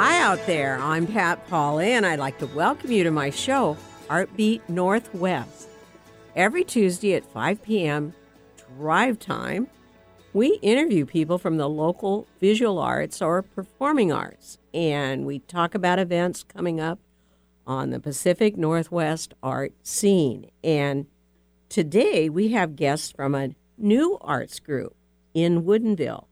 Hi out there. I'm Pat Pauley, and I'd like to welcome you to my show, Artbeat Northwest. Every Tuesday at 5 p.m. drive time, we interview people from the local visual arts or performing arts, and we talk about events coming up on the Pacific Northwest art scene. And today we have guests from a new arts group in Woodinville,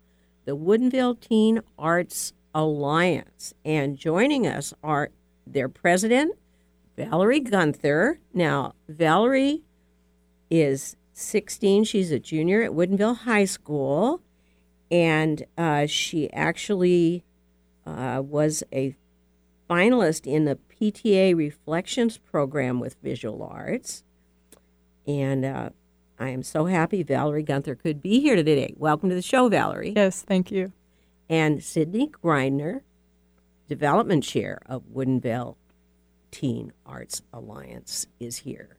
the Woodinville Teen Arts Alliance. And joining us are their president, Valerie Gunther. Now, Valerie is 16. She's a junior at Woodinville High School. And uh, she actually uh, was a finalist in the PTA Reflections program with visual arts. And uh, I am so happy Valerie Gunther could be here today. Welcome to the show, Valerie. Yes, thank you. And Sydney Grindner, Development Chair of Woodinville Teen Arts Alliance, is here.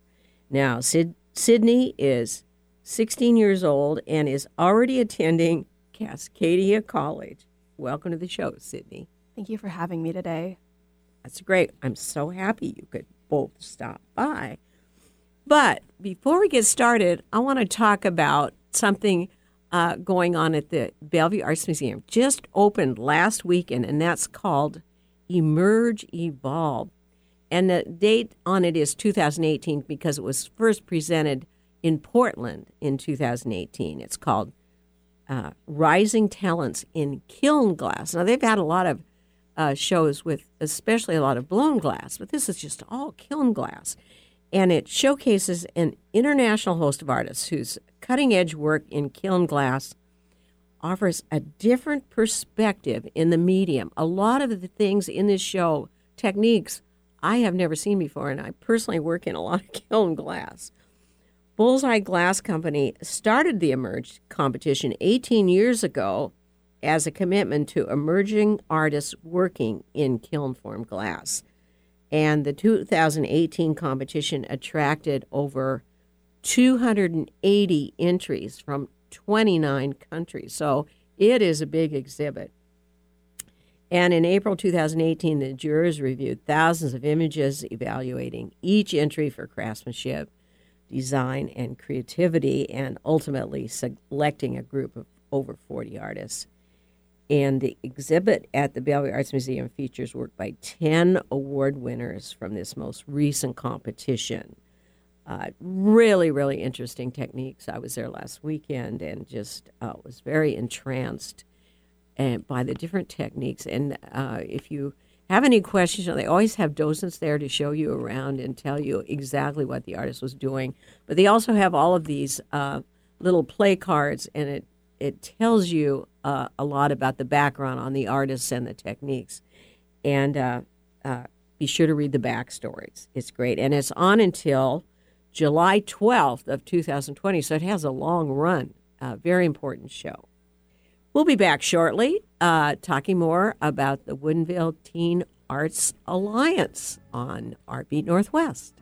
Now, Sid- Sydney is 16 years old and is already attending Cascadia College. Welcome to the show, Sydney. Thank you for having me today. That's great. I'm so happy you could both stop by. But before we get started, I want to talk about something uh, going on at the Bellevue Arts Museum. Just opened last weekend, and that's called Emerge Evolve. And the date on it is 2018 because it was first presented in Portland in 2018. It's called uh, Rising Talents in Kiln Glass. Now, they've had a lot of uh, shows with especially a lot of blown glass, but this is just all kiln glass. And it showcases an international host of artists whose cutting edge work in kiln glass offers a different perspective in the medium. A lot of the things in this show, techniques, I have never seen before, and I personally work in a lot of kiln glass. Bullseye Glass Company started the Emerge competition 18 years ago as a commitment to emerging artists working in kiln form glass. And the 2018 competition attracted over 280 entries from 29 countries. So it is a big exhibit. And in April 2018, the jurors reviewed thousands of images, evaluating each entry for craftsmanship, design, and creativity, and ultimately selecting a group of over 40 artists. And the exhibit at the Bellevue Arts Museum features work by 10 award winners from this most recent competition. Uh, really, really interesting techniques. I was there last weekend and just uh, was very entranced and by the different techniques. And uh, if you have any questions, they always have docents there to show you around and tell you exactly what the artist was doing. But they also have all of these uh, little play cards, and it it tells you uh, a lot about the background on the artists and the techniques. And uh, uh, be sure to read the backstories. It's great. And it's on until July 12th of 2020, so it has a long run. very important show. We'll be back shortly uh, talking more about the Woodinville Teen Arts Alliance on Artbeat Northwest.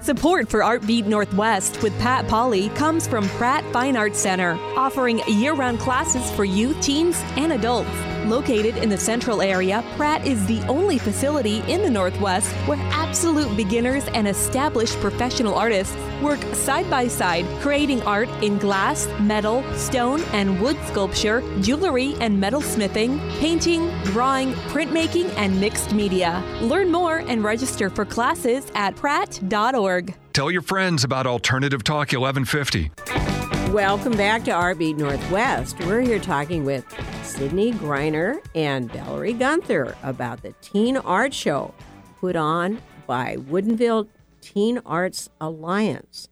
Support for Artbeat Northwest with Pat Pauley comes from Pratt Fine Arts Center, offering year round classes for youth, teens, and adults. Located in the central area, Pratt is the only facility in the Northwest where absolute beginners and established professional artists work side by side, creating art in glass, metal, stone, and wood sculpture, jewelry and metal smithing, painting, drawing, printmaking, and mixed media. Learn more and register for classes at pratt.org. Tell your friends about Alternative Talk 1150. Welcome back to Artbeat Northwest. We're here talking with Sydney Greiner and Valerie Gunther about the Teen Art Show put on by Woodinville Teen Arts Alliance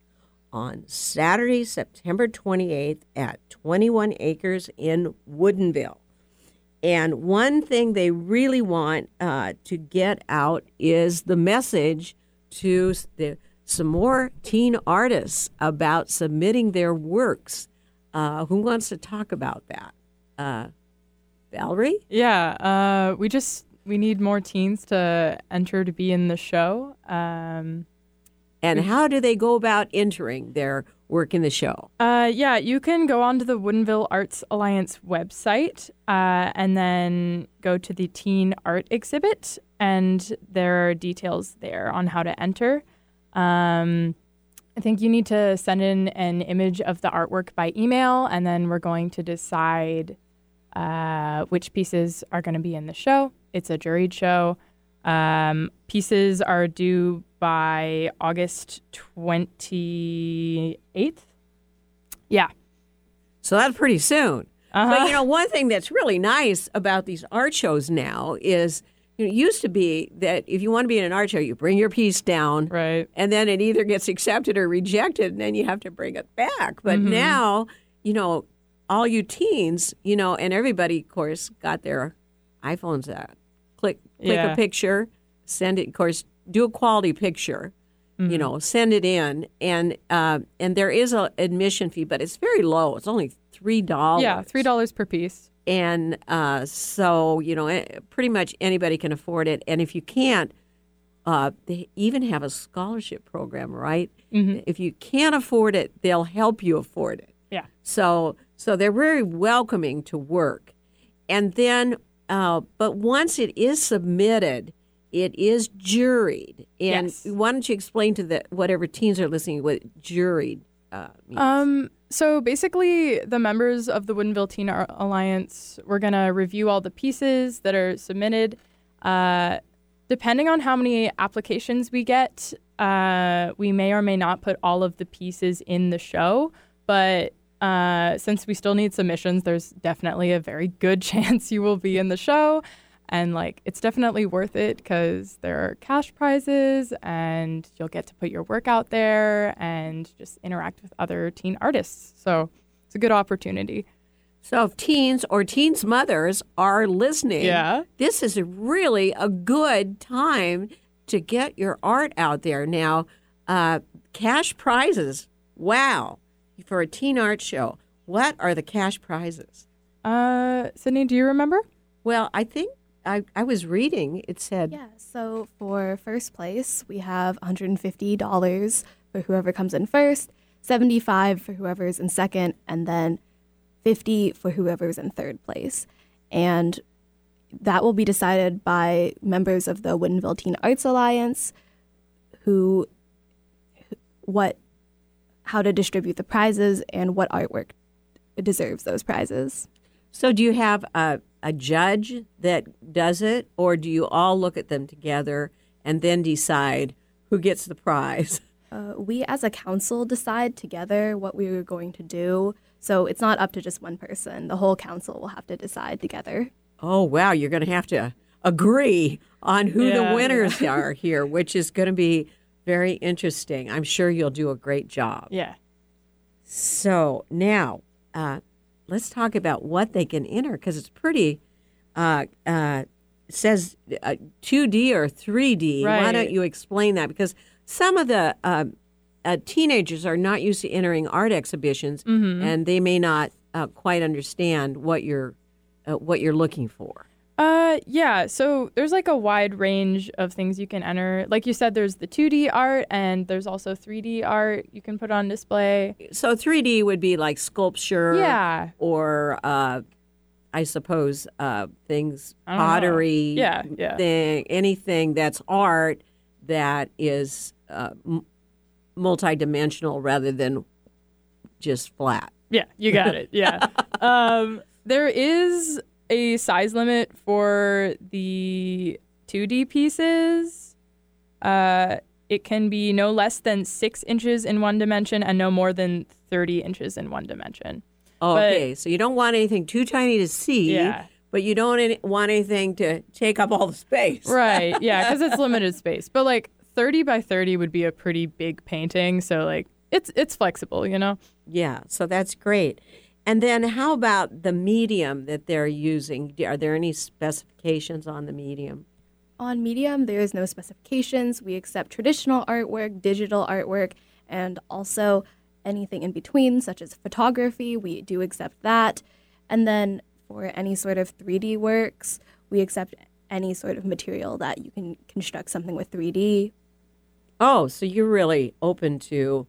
on Saturday, September 28th at 21 Acres in Woodinville. And one thing they really want uh, to get out is the message to the some more teen artists about submitting their works. Uh, who wants to talk about that? Uh, Valerie? Yeah, uh, we just we need more teens to enter to be in the show. Um, and how do they go about entering their work in the show? Uh, yeah, you can go onto the Woodinville Arts Alliance website uh, and then go to the teen art exhibit, and there are details there on how to enter. Um, I think you need to send in an image of the artwork by email, and then we're going to decide uh, which pieces are going to be in the show. It's a juried show. Um, pieces are due by August 28th. Yeah. So that's pretty soon. Uh-huh. But you know, one thing that's really nice about these art shows now is it used to be that if you want to be in an art show, you bring your piece down, Right. and then it either gets accepted or rejected, and then you have to bring it back. But Mm-hmm. now, you know, all you teens, you know, and everybody, of course, got their iPhones out. Click, click Yeah. a picture, send it. Of course, do a quality picture. Mm-hmm. You know, send it in, and uh, and there is a admission fee, but it's very low. It's only three dollars. Yeah, $3 per piece. and uh, so you know, pretty much anybody can afford it. And if you can't, uh, they even have a scholarship program, right? Mm-hmm. If you can't afford it, they'll help you afford it. Yeah. So so they're very welcoming to work, and then uh, but once it is submitted, it is juried. And Yes. why don't you explain to the whatever teens are listening what juried uh, means? Um, so basically, the members of the Woodinville Teen Alliance, we're going to review all the pieces that are submitted. Uh, depending on how many applications we get, uh, we may or may not put all of the pieces in the show. But uh, since we still need submissions, there's definitely a very good chance you will be in the show. And like, it's definitely worth it because there are cash prizes and you'll get to put your work out there and just interact with other teen artists. So it's a good opportunity. So if teens or teens' mothers are listening, Yeah. this is really a good time to get your art out there. Now, uh, cash prizes. Wow. For a teen art show, what are the cash prizes? Uh, Sydney, do you remember? Well, I think I, I was reading, it said, Yeah, so for first place, we have $150 for whoever comes in first, 75 for whoever's in second, and then 50 for whoever's in third place. And that will be decided by members of the Woodinville Teen Arts Alliance who what how to distribute the prizes and what artwork deserves those prizes. So, do you have a, a judge that does it, or do you all look at them together and then decide who gets the prize? Uh, we as a council decide together what we are going to do. So it's not up to just one person. The whole council will have to decide together. Oh, wow. You're going to have to agree on who Yeah, the winners are here, which is going to be very interesting. I'm sure you'll do a great job. Yeah. So, now uh, let's talk about what they can enter because it's pretty. Uh, uh, says uh, 2D or 3D. Why don't you explain that? Because some of the uh, uh, teenagers are not used to entering art exhibitions, Mm-hmm. and they may not uh, quite understand what you're uh, what you're looking for. Uh, yeah. So there's like a wide range of things you can enter. Like you said, there's the 2D art and there's also 3D art you can put on display. So 3D would be like sculpture, Yeah. or uh, I suppose uh, things know. pottery, Yeah, yeah. thing, anything that's art that is uh, m- multidimensional rather than just flat. Yeah, you got it. Yeah. um, there is a size limit for the 2D pieces. Uh, it can be no less than six inches in one dimension and no more than 30 inches in one dimension. Okay, so you don't want anything too tiny to see, Yeah. but you don't any- want anything to take up all the space. Right. Yeah, because it's limited space. But like 30 by 30 would be a pretty big painting. So like it's it's flexible, you know? Yeah, so that's great. And then how about the medium that they're using? Are there any specifications on the medium? On Medium, there is no specifications. We accept traditional artwork, digital artwork, and also anything in between, such as photography. We do accept that. And then for any sort of 3D works, we accept any sort of material that you can construct something with 3D. Oh, so you're really open to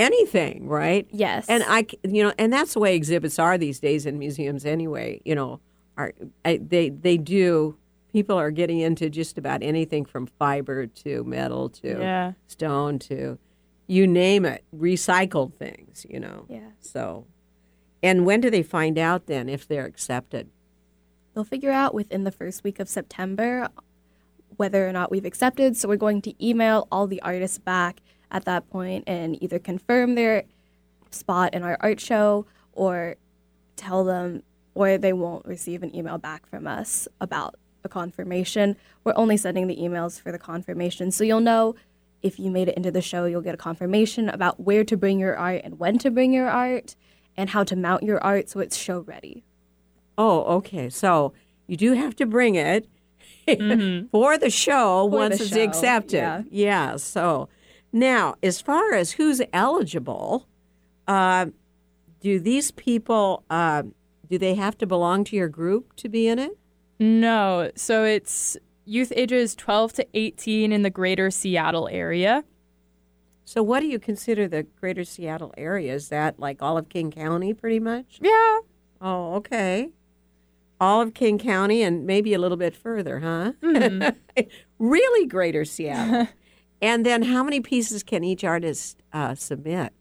anything, right? Yes. And I, you know, and that's the way exhibits are these days in museums anyway. You know, are I, they they do. People are getting into just about anything from fiber to metal to Yeah. stone to you name it, recycled things. You know. Yeah. So, and when do they find out then if they're accepted? They'll figure out within the first week of September whether or not we've accepted. So we're going to email all the artists back at that point and either confirm their spot in our art show or tell them or they won't receive an email back from us about a confirmation. We're only sending the emails for the confirmation. So you'll know if you made it into the show, you'll get a confirmation about where to bring your art and when to bring your art and how to mount your art so it's show ready. Oh, okay. So you do have to bring it mm-hmm. for the show For once the it's show, accepted. yeah. So now, as far as who's eligible, uh, do these people uh, do they have to belong to your group to be in it? No. So it's youth ages 12 to 18 in the greater Seattle area. So, what do you consider the Greater Seattle area? Is that like all of King County, pretty much? Yeah. Oh, okay. All of King County and maybe a little bit further, huh? really Greater Seattle. and then how many pieces can each artist uh, submit?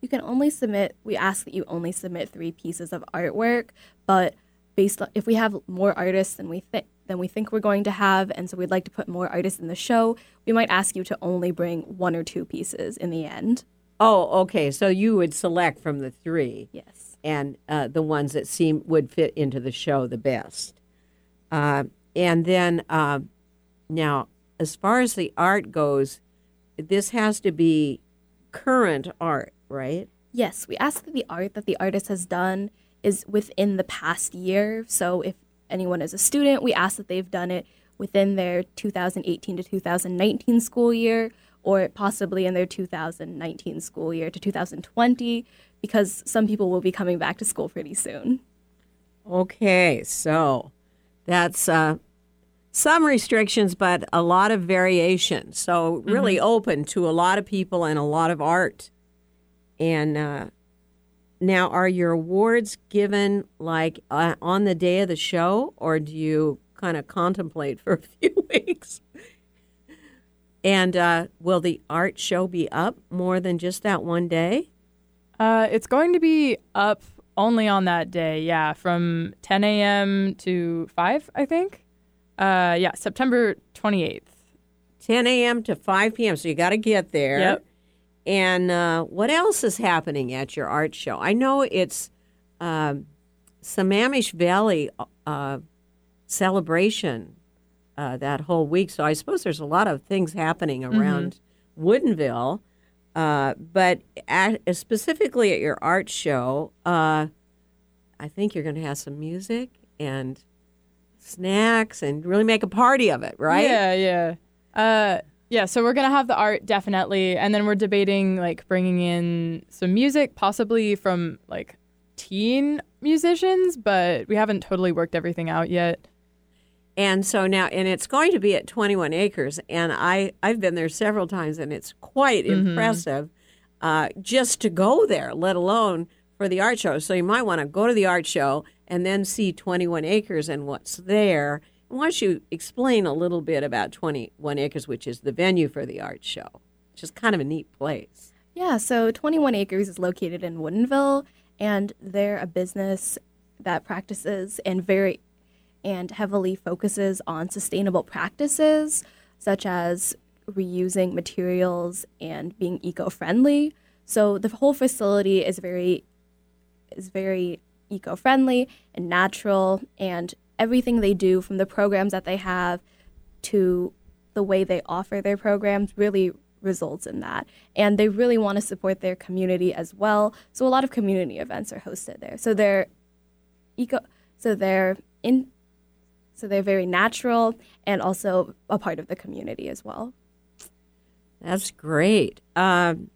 You can only submit, we ask that you only submit three pieces of artwork, but based on, if we have more artists than we think, than we think we're going to have, and so we'd like to put more artists in the show, we might ask you to only bring one or two pieces in the end. Oh, okay. So you would select from the three Yes. and uh, the ones that seem would fit into the show the best. Uh, and then uh, now, as far as the art goes, this has to be current art, right? Yes, we ask that the art that the artist has done is within the past year. So if anyone is a student, we ask that they've done it within their 2018 to 2019 school year or possibly in their 2019 school year to 2020 because some people will be coming back to school pretty soon. Okay, so that's uh, some restrictions, but a lot of variation. So really open to a lot of people and a lot of art. And uh, now, are your awards given like uh, on the day of the show, or do you kind of contemplate for a few weeks? And uh, will the art show be up more than just that one day? Uh, it's going to be up only on that day. Yeah, from 10 a.m. to 5, I think. Uh, yeah, September 28th. 10 a.m. to 5 p.m. So you got to get there. Yep. And uh, what else is happening at your art show? I know it's um, Sammamish Valley uh, celebration uh, that whole week. So I suppose there's a lot of things happening around Woodinville. Uh, but at, specifically at your art show, uh, I think you're going to have some music and snacks and really make a party of it, right? Yeah, yeah. Uh, yeah, so we're going to have the art definitely. And then we're debating like bringing in some music, possibly from like teen musicians, but we haven't totally worked everything out yet. And so now, and it's going to be at 21 acres, and I I've been there several times, and it's quite impressive, uh, just to go there, let alone for the art show. So you might want to go to the art show and then see 21 acres and what's there. And why don't you explain a little bit about 21 acres, which is the venue for the art show, which is kind of a neat place. Yeah, so 21 Acres is located in Woodinville, and they're a business that practices and very and heavily focuses on sustainable practices such as reusing materials and being eco-friendly. So the whole facility is very is very eco-friendly and natural and everything they do from the programs that they have to the way they offer their programs really results in that. And they really want to support their community as well. So a lot of community events are hosted there. So they're eco so they're in so they're very natural and also a part of the community as well. That's great. Um,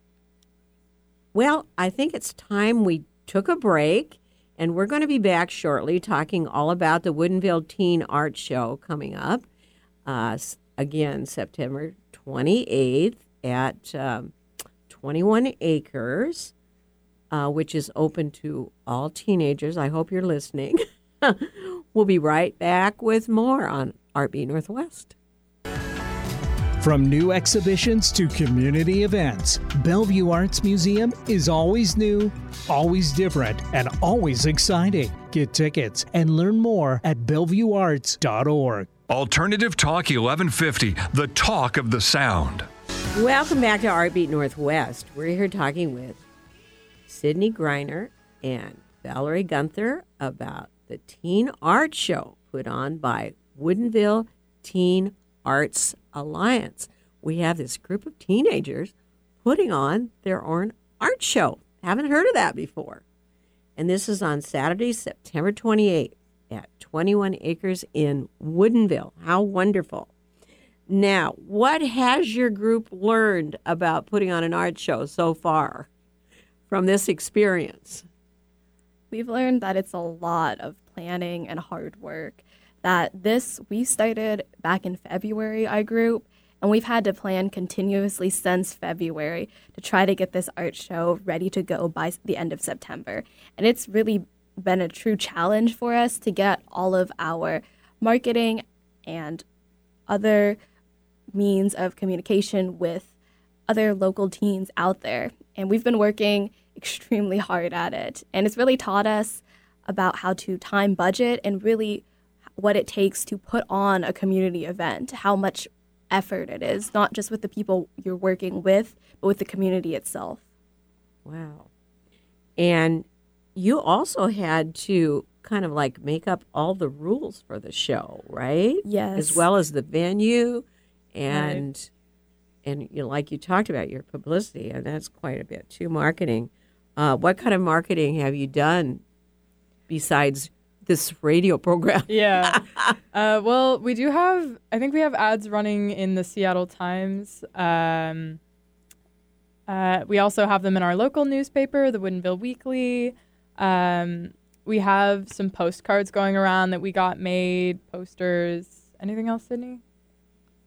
well, I think it's time we took a break, and we're going to be back shortly talking all about the Woodinville Teen Art Show coming up. Uh, again, September 28th at um, 21 acres, uh, which is open to all teenagers. I hope you're listening. we'll be right back with more on Artbeat Northwest. From new exhibitions to community events, Bellevue Arts Museum is always new, always different, and always exciting. Get tickets and learn more at bellevuearts.org. Alternative Talk 1150, the talk of the sound. Welcome back to Artbeat Northwest. We're here talking with Sydney Greiner and Valerie Gunther about the Teen Art Show put on by Woodinville Teen Arts Alliance. We have this group of teenagers putting on their own art show. Haven't heard of that before. And this is on Saturday, September 28th at 21 Acres in Woodinville. How wonderful. Now, what has your group learned about putting on an art show so far from this experience? We've learned that it's a lot of planning and hard work. That this, we started back in February, our group, and we've had to plan continuously since February to try to get this art show ready to go by the end of September. And it's really been a true challenge for us to get all of our marketing and other means of communication with other local teens out there. And we've been working extremely hard at it. And it's really taught us about how to time budget and really what it takes to put on a community event, how much effort it is, not just with the people you're working with, but with the community itself. Wow. And you also had to kind of like make up all the rules for the show, right? Yes. As well as the venue and right. and you know, like you talked about your publicity and that's quite a bit too marketing. Uh, what kind of marketing have you done besides this radio program? yeah. Uh, well, we do have, I think we have ads running in the Seattle Times. Um, uh, we also have them in our local newspaper, the Woodinville Weekly. Um, we have some postcards going around that we got made, posters. Anything else, Sydney?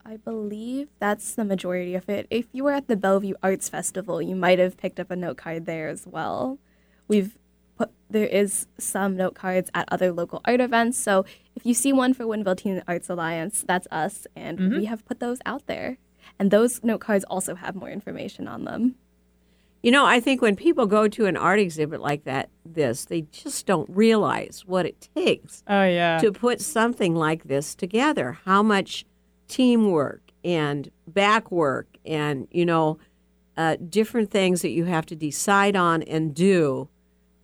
I believe that's the majority of it. If you were at the Bellevue Arts Festival, you might have picked up a note card there as well. We've put there is some note cards at other local art events. So if you see one for Woodinville Teen Arts Alliance, that's us, and mm-hmm. we have put those out there. And those note cards also have more information on them. You know, I think when people go to an art exhibit like that, this, they just don't realize what it takes. Oh yeah. To put something like this together, how much teamwork and back work and you know uh, different things that you have to decide on and do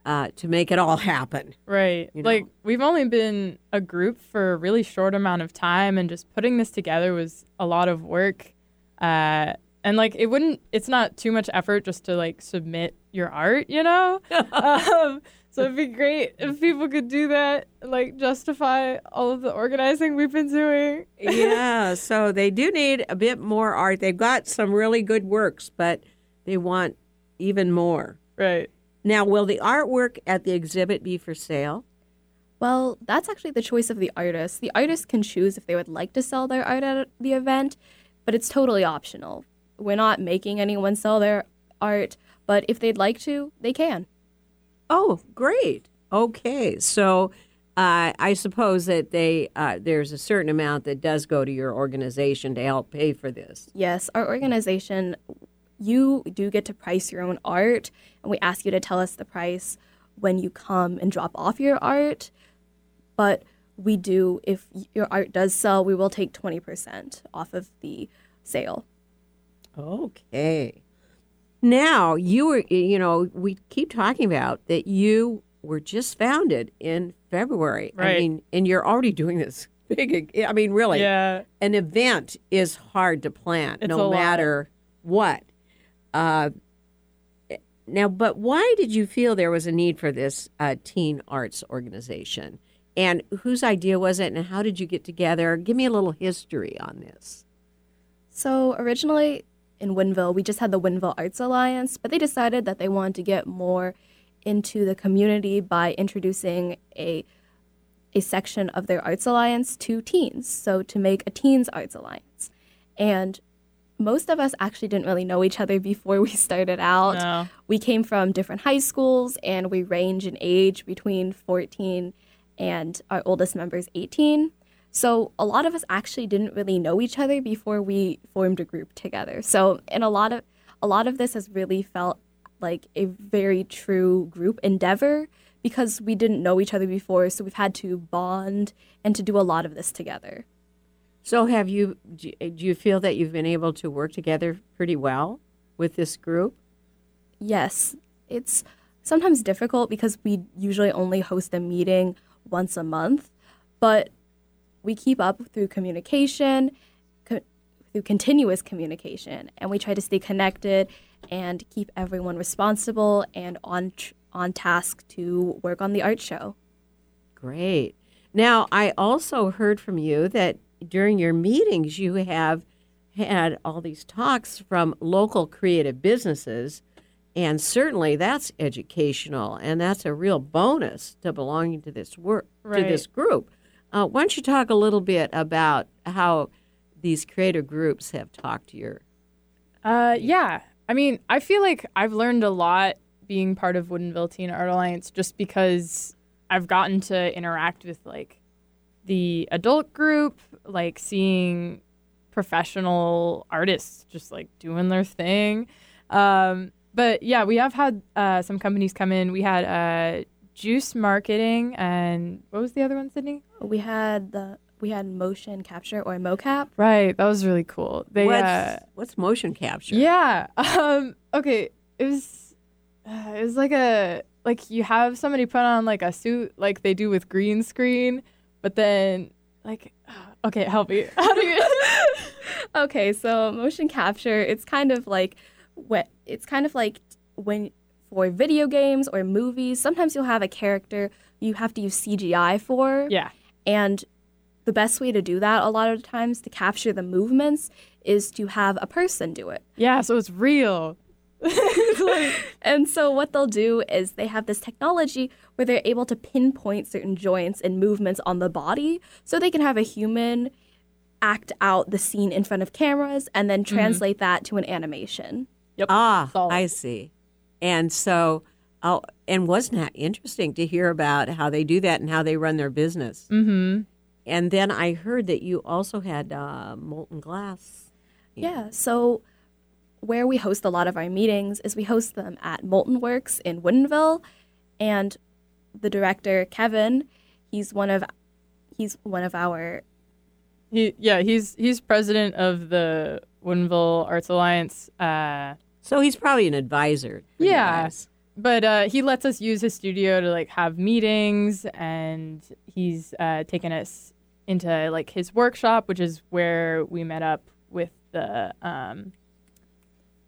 uh, to make it all happen. Right. You know? Like we've only been a group for a really short amount of time, and just putting this together was a lot of work. Uh, and like it wouldn't it's not too much effort just to like submit your art you know um, so it'd be great if people could do that like justify all of the organizing we've been doing yeah so they do need a bit more art they've got some really good works but they want even more right now will the artwork at the exhibit be for sale well, that's actually the choice of the artist. The artist can choose if they would like to sell their art at the event, but it's totally optional we're not making anyone sell their art, but if they'd like to, they can. Oh, great. Okay, so uh, I suppose that they uh, there's a certain amount that does go to your organization to help pay for this. Yes, our organization, you do get to price your own art, and we ask you to tell us the price when you come and drop off your art. But we do, if your art does sell, we will take 20% off of the sale. Okay. Now, you were, you know, we keep talking about that you were just founded in February. Right. I mean, and you're already doing this big, I mean, really. Yeah. An event is hard to plan it's no matter what. Uh, now, but why did you feel there was a need for this uh, teen arts organization? And whose idea was it, and how did you get together? Give me a little history on this. So, originally, in Woodinville. We just had the Woodinville Arts Alliance, but they decided that they wanted to get more into the community by introducing a a section of their Arts Alliance to teens. So to make a teens Arts Alliance. And most of us actually didn't really know each other before we started out. No. We came from different high schools and we range in age between 14 and our oldest member is 18. So a lot of us actually didn't really know each other before we formed a group together. So and a lot of a lot of this has really felt like a very true group endeavor because we didn't know each other before, so we've had to bond and to do a lot of this together. So, have you do you- feel that you've been able to work together pretty well with this group? Yes, it's sometimes difficult because we usually only host a meeting once a month, but we keep up through communication, co- through continuous communication, and we try to stay connected and keep everyone responsible and on tr- on task to work on the art show. Great. Now, I also heard from you that during your meetings, you have had all these talks from local creative businesses, and certainly that's educational, and that's a real bonus to belonging to this work to this group. Uh, why don't you talk a little bit about how these creative groups have talked to your Uh, yeah. I mean, I feel like I've learned a lot being part of Woodinville Teen Art Alliance just because I've gotten to interact with like the adult group, like seeing professional artists just like doing their thing. Um, but yeah, we have had uh, some companies come in. We had uh, Juice Marketing and what was the other one, Sydney? We had the we had motion capture or mocap. Right, that was really cool. They what's, uh, what's motion capture? Yeah. Um. Okay. It was. Uh, it was like a like you have somebody put on like a suit like they do with green screen, but then like okay, help me. How do you? Okay, so motion capture, it's kind of like what it's kind of like when for video games or movies, sometimes you'll have a character you have to use CGI for. yeah. And the best way to do that a lot of times to capture the movements is to have a person do it. Yeah. So it's real. And so what they'll do is they have this technology where they're able to pinpoint certain joints and movements on the body so they can have a human act out the scene in front of cameras and then translate that to an animation. Yep. Ah, Solid. I see. And so, oh, and wasn't that interesting to hear about how they do that and how they run their business? Mm-hmm. And then I heard that you also had uh, molten glass. Yeah. So where we host a lot of our meetings is we host them at Molten Works in Woodinville, and the director Kevin, he's one of he's one of our He yeah he's he's president of the Woodinville Arts Alliance. Uh, So he's probably an advisor. for Yeah. but uh, he lets us use his studio to like have meetings and he's uh, taken us into like his workshop which is where we met up with the um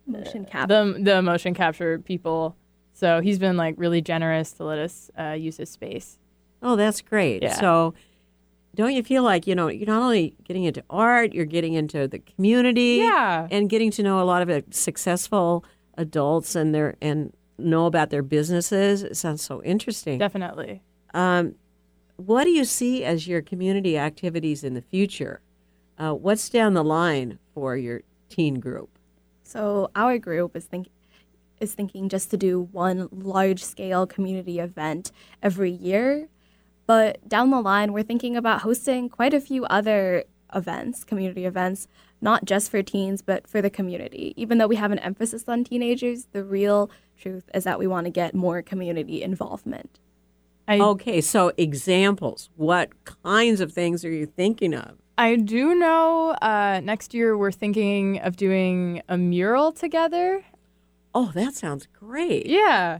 motion cap. the, the motion capture people so he's been like really generous to let us uh, use his space Oh, that's great. Yeah. So don't you feel like, you know, you're not only getting into art, you're getting into the community yeah and getting to know a lot of uh, successful adults and their and know about their businesses. It sounds so interesting. definitely Um, what do you see as your community activities in the future? Uh, what's down the line for your teen group? So our group is think is thinking just to do one large scale community event every year. But down the line we're thinking about hosting quite a few other events, community events, not just for teens but for the community. Even though we have an emphasis on teenagers, the real truth is that we want to get more community involvement. I, Okay, so examples. What kinds of things are you thinking of? I do know uh, next year we're thinking of doing a mural together Oh, that sounds great. Yeah.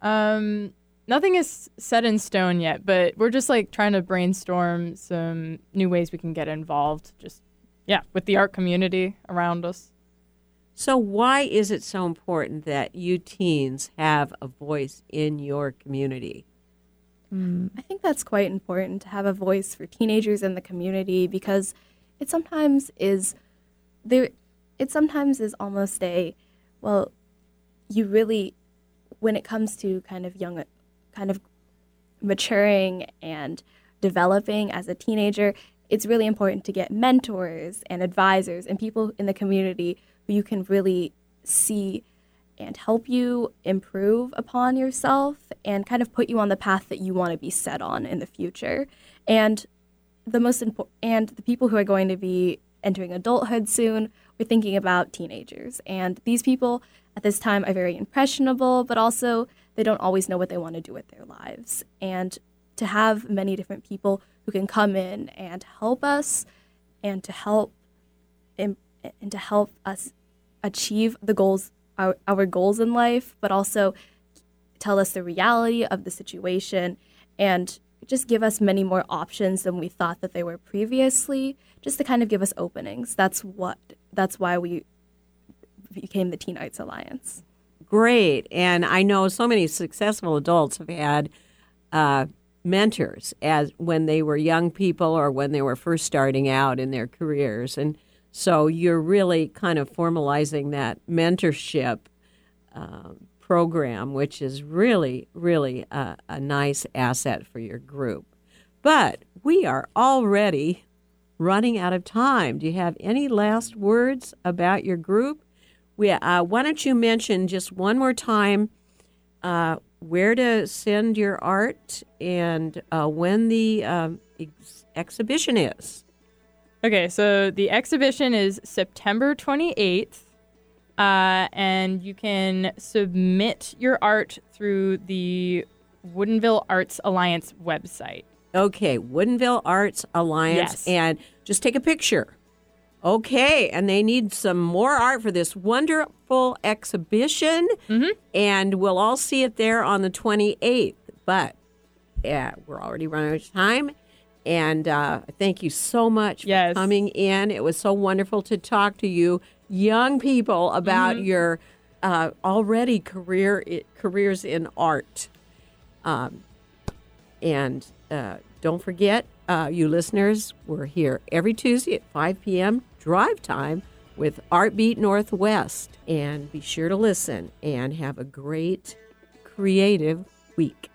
Um, nothing is set in stone yet, but we're just like trying to brainstorm some new ways we can get involved. Just yeah, with the art community around us. So, why is it so important that you teens have a voice in your community? Mm. I think that's quite important to have a voice for teenagers in the community because it sometimes is there it sometimes is almost a well you really when it comes to kind of young kind of maturing and developing as a teenager it's really important to get mentors and advisors and people in the community who you can really see and help you improve upon yourself and kind of put you on the path that you want to be set on in the future. And the most important and the people who are going to be entering adulthood soon, we're thinking about teenagers. And these people at this time are very impressionable, but also they don't always know what they want to do with their lives. And to have many different people who can come in and help us and to help and to help us achieve the goals our, our goals in life, but also tell us the reality of the situation and just give us many more options than we thought that they were previously, just to kind of give us openings. That's what that's why we became the Teen Arts Alliance. Great. And I know so many successful adults have had uh, mentors as when they were young people or when they were first starting out in their careers. And so you're really kind of formalizing that mentorship uh, program, which is really, really a, a nice asset for your group. But we are already running out of time. Do you have any last words about your group? We, uh, why don't you mention just one more time uh, where to send your art and uh, when the um, ex- exhibition is? Okay, so the exhibition is September 28th, uh, and you can submit your art through the Woodinville Arts Alliance website. Okay, Woodinville Arts Alliance, Yes. and just take a picture. Okay, and they need some more art for this wonderful exhibition, and we'll all see it there on the 28th. But yeah, we're already running out of time. And uh, thank you so much for Yes. coming in. It was so wonderful to talk to you, young people, about your uh, already career careers in art. Um, and uh, don't forget, uh, you listeners, we're here every Tuesday at 5 p.m. drive time with Artbeat Northwest. And be sure to listen and have a great creative week.